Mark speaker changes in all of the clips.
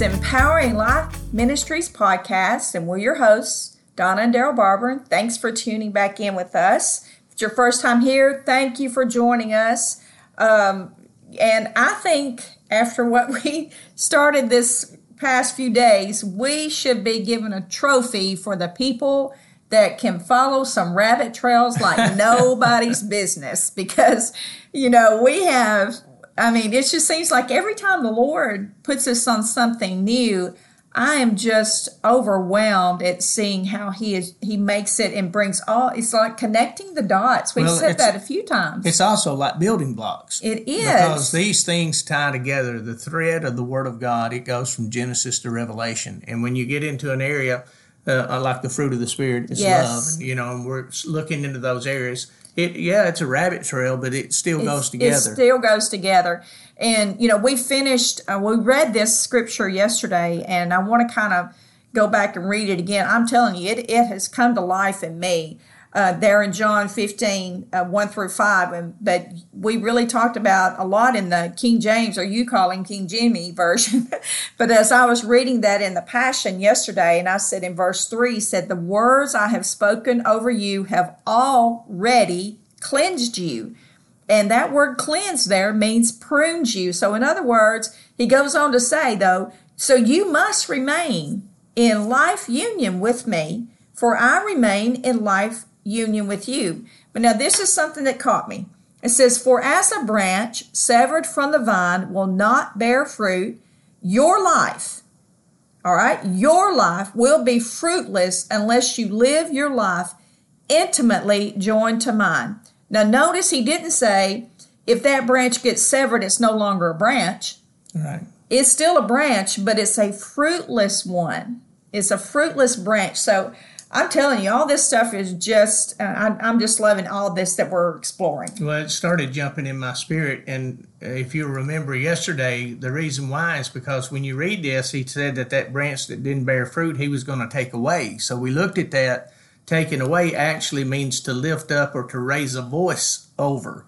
Speaker 1: It's Empowering Life Ministries podcast, and we're your hosts, Donna and Daryl Barber. And thanks for tuning back in with us. If it's your first time here, thank you for joining us. Um, and I think after what we started this past few days, we should be given a trophy for the people that can follow some rabbit trails like nobody's business because you know we have i mean it just seems like every time the lord puts us on something new i am just overwhelmed at seeing how he is he makes it and brings all it's like connecting the dots we've
Speaker 2: Well,
Speaker 1: said that a few times
Speaker 2: It's also like building blocks.
Speaker 1: It is.
Speaker 2: Because these things tie together. The thread of the Word of God, it goes from Genesis to Revelation. And when you get into an area uh, like the fruit of the Spirit, is
Speaker 1: Yes.
Speaker 2: love. You know, and we're looking into those areas. It Yeah, it's a rabbit trail, but it still goes together.
Speaker 1: It still goes together. And, you know, we finished, uh, we read this scripture yesterday, and I want to kind of go back and read it again. I'm telling you, it, it has come to life in me. Uh, there in John 15, uh, 1 through 5. And, but we really talked about a lot in the King James, or you call him King Jimmy version. but as I was reading that in the Passion yesterday, and I said in verse 3, said, The words I have spoken over you have already cleansed you. And that word cleanse there means prunes you. So, in other words, he goes on to say, though, so you must remain in life union with me, for I remain in life union with you. But now, this is something that caught me. It says, For as a branch severed from the vine will not bear fruit, your life, all right, your life will be fruitless unless you live your life intimately joined to mine. Now, notice he didn't say if that branch gets severed, it's no longer a branch.
Speaker 2: right.
Speaker 1: It's still a branch, but it's a fruitless one. It's a fruitless branch. So I'm telling you, all this stuff is just, uh, I'm, I'm just loving all this that we're exploring.
Speaker 2: Well, it started jumping in my spirit. And if you remember yesterday, the reason why is because when you read this, he said that that branch that didn't bear fruit, he was going to take away. So we looked at that. Taken away actually means to lift up or to raise a voice over.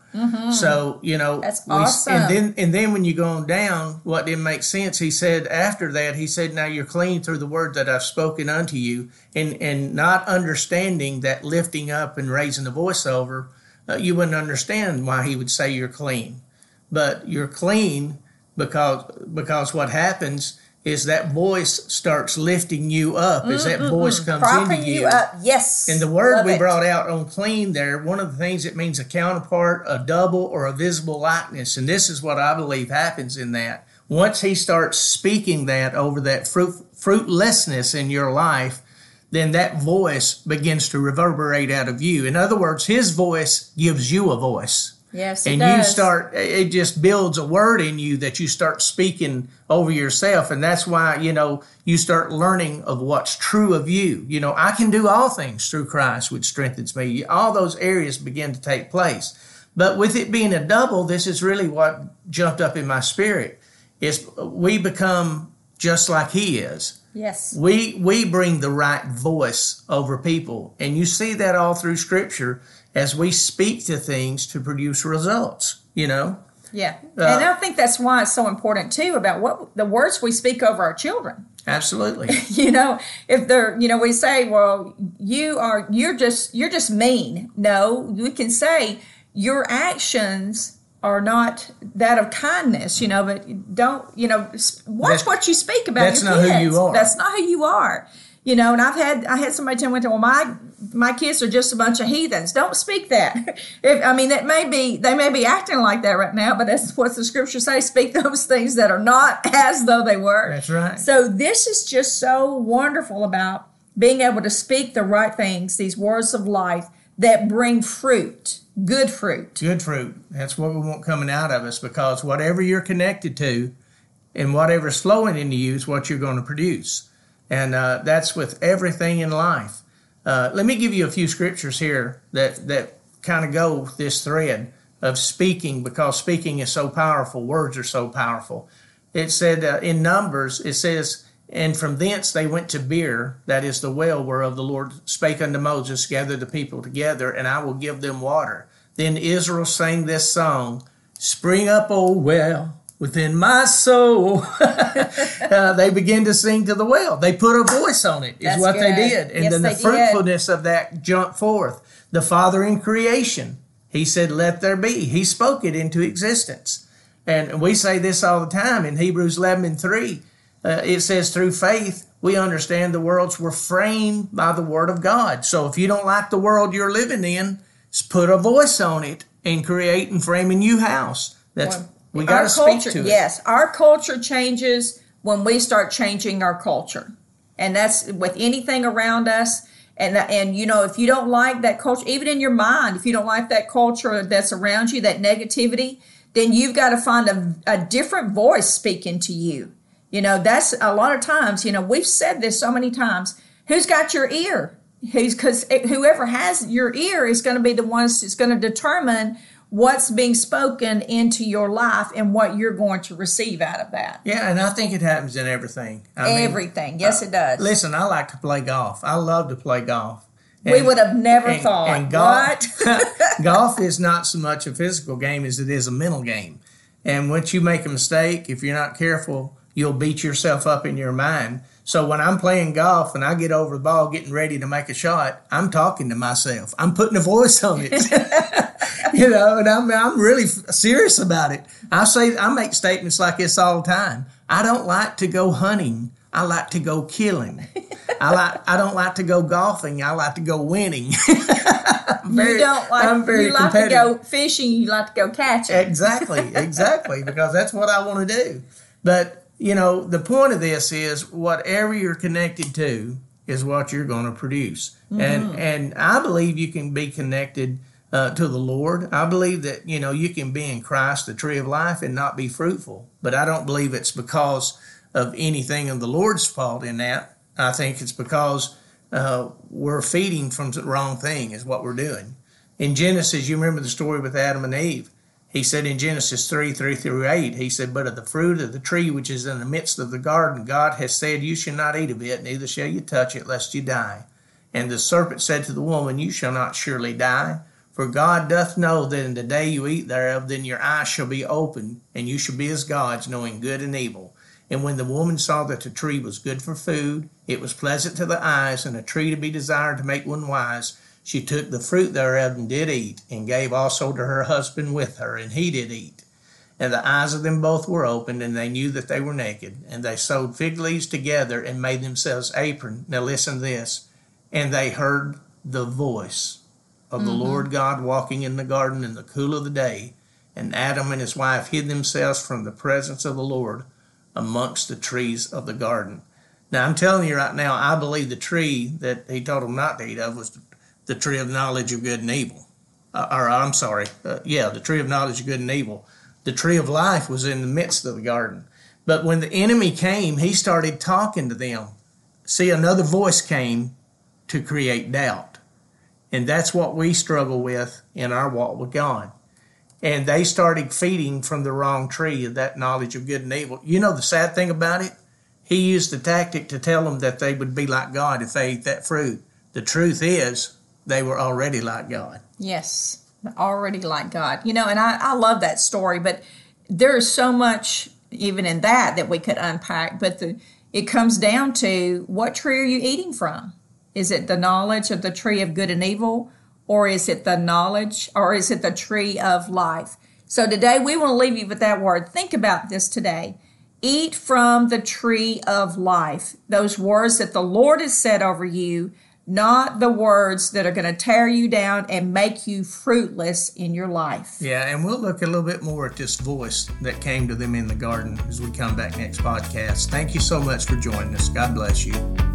Speaker 2: So you know
Speaker 1: That's
Speaker 2: we-
Speaker 1: awesome.
Speaker 2: And then and then when you go on down, what didn't make sense? He said after that, he said, "Now you're clean through the word that I've spoken unto you," and and not understanding that lifting up and raising the voice over, uh, you wouldn't understand why he would say you're clean. But you're clean because because what happens is that voice starts lifting you up as that voice comes
Speaker 1: Propping
Speaker 2: into
Speaker 1: you up. Yes.
Speaker 2: and the word
Speaker 1: Love
Speaker 2: we
Speaker 1: it.
Speaker 2: brought out on clean there, one of the things it means a counterpart, a double, or a visible likeness. And this is what I believe happens in that. Once he starts speaking that over that fruit, fruitlessness in your life, then that voice begins to reverberate out of you. In other words, his voice gives you a voice
Speaker 1: Yes, it
Speaker 2: and
Speaker 1: does.
Speaker 2: you start it just builds a word in you that you start speaking over yourself. And that's why you know you start learning of what's true of you. You know i can do all things through christ which strengthens me. All those areas begin to take place. But with it being a double this is really what jumped up in my spirit. Is we become just like he is.
Speaker 1: Yes.
Speaker 2: we we bring the right voice over people. And you see that all through scripture as we speak to things to produce results you know
Speaker 1: Yeah.
Speaker 2: Uh,
Speaker 1: and I think that's why it's so important too about what the words we speak over our children.
Speaker 2: absolutely
Speaker 1: you know if they're you know we say well you are you're just you're just mean no we can say your actions are not that of kindness you know but don't you know watch
Speaker 2: That's-
Speaker 1: what you speak about
Speaker 2: that's
Speaker 1: your
Speaker 2: not who you are.
Speaker 1: that's not who you are you know and i've had i had somebody tell me well my my kids are just a bunch of heathens. Don't speak that. If i mean that may be they may be acting like that right now but that's what the scriptures say. Speak those things that are not as though they were.
Speaker 2: That's right.
Speaker 1: So this is just so wonderful about being able to speak the right things, these words of life that bring fruit, good fruit.
Speaker 2: good fruit. That's what we want coming out of us because whatever you're connected to and whatever's flowing into you is what you're going to produce and uh, that's with everything in life. Uh, let me give you a few scriptures here that that kind of go this thread of speaking because speaking is so powerful words are so powerful. It said uh, in numbers it says and from thence they went to beer that is the well whereof the lord spake unto moses gather the people together and i will give them water. Then israel sang this song spring up o well within my soul. uh, they begin to sing to the well. They put a voice on it, is
Speaker 1: That's
Speaker 2: what they did. And
Speaker 1: Yes,
Speaker 2: then the
Speaker 1: they did.
Speaker 2: fruitfulness of that jumped forth. The Father in creation, He said, Let there be. He spoke it into existence. And we say this all the time in Hebrews 11 and 3. Uh, it says, through faith, we understand the worlds were framed by the Word of God. So if you don't like the world you're living in, just put a voice on it and create and frame a new house. That's we got
Speaker 1: Our
Speaker 2: to speak to it.
Speaker 1: yes, our culture changes when we start changing our culture, and that's with anything around us. And and you know, if you don't like that culture, even in your mind, if you don't like that culture that's around you, that negativity, then you've got to find a, a different voice speaking to you. You know, that's a lot of times. You know, we've said this so many times. Who's got your ear? Who's because eh, whoever has your ear is going to be the ones that's going to determine what's being spoken into your life and what you're going to receive out of that.
Speaker 2: Yeah, and I think it happens in everything. I mean,
Speaker 1: Everything. Yes, uh, it does.
Speaker 2: Listen, I like to play golf. I love to play golf.
Speaker 1: we would have never
Speaker 2: and-
Speaker 1: thought.
Speaker 2: and golf,
Speaker 1: what?
Speaker 2: golf is not so much a physical game as it is a mental game. And once you make a mistake, if you're not careful, you'll beat yourself up in your mind. So when I'm playing golf and I get over the ball, getting ready to make a shot, I'm talking to myself. I'm putting a voice on it. you know, and I'm I'm really serious about it. I say I make statements like this all the time. I don't like to go hunting. I like to go killing. I like I don't like to go golfing. I like to go winning. Very-
Speaker 1: you don't like.
Speaker 2: I'm very
Speaker 1: you like to go fishing. You like to go catching.
Speaker 2: Exactly, exactly, because that's what I want to do. But, you know, the point of this is whatever you're connected to is what you're going to produce. And mm-hmm. and I believe you can be connected uh, to the Lord. I believe that, you know, you can be in Christ, the tree of life, and not be fruitful. But I don't believe it's because of anything of the Lord's fault in that. I think it's because uh, we're feeding from the wrong thing, is what we're doing. In Genesis, you remember the story with Adam and Eve. He said in Genesis 3 3 through 8, he said, But of the fruit of the tree which is in the midst of the garden, God has said, You shall not eat of it, neither shall you touch it, lest you die. And the serpent said to the woman, You shall not surely die. For God doth know that in the day you eat thereof, then your eyes shall be opened, and you shall be as gods, knowing good and evil. And when the woman saw that the tree was good for food, it was pleasant to the eyes, and a tree to be desired to make one wise, she took the fruit thereof and did eat, and gave also to her husband with her, and he did eat. And the eyes of them both were opened, and they knew that they were naked. And they sewed fig leaves together and made themselves apron. Now listen to this. And they heard the voice of the Lord God walking in the garden in the cool of the day. And Adam and his wife hid themselves from the presence of the Lord amongst the trees of the garden. Now I'm telling you right now, I believe the tree that he told them not to eat of was the, the tree of knowledge of good and evil. Uh, or I'm sorry, uh, yeah, the tree of knowledge of good and evil. The tree of life was in the midst of the garden. But when the enemy came, he started talking to them. See, another voice came to create doubt. And that's what we struggle with in our walk with God. And they started feeding from the wrong tree of that knowledge of good and evil. You know the sad thing about it? He used the tactic to tell them that they would be like God if they ate that fruit. The truth is, they were already like God.
Speaker 1: Yes, already like God. You know, and I, I love that story, but there is so much even in that that we could unpack. But the it comes down to what tree are you eating from? Is it the knowledge of the tree of good and evil, or is it the knowledge, or is it the tree of life? So today we want to leave you with that word. Think about this today. Eat from the tree of life. Those words that the Lord has said over you, not the words that are going to tear you down and make you fruitless in your life.
Speaker 2: Yeah, and we'll look a little bit more at this voice that came to them in the garden as we come back next podcast. Thank you so much for joining us. God bless you.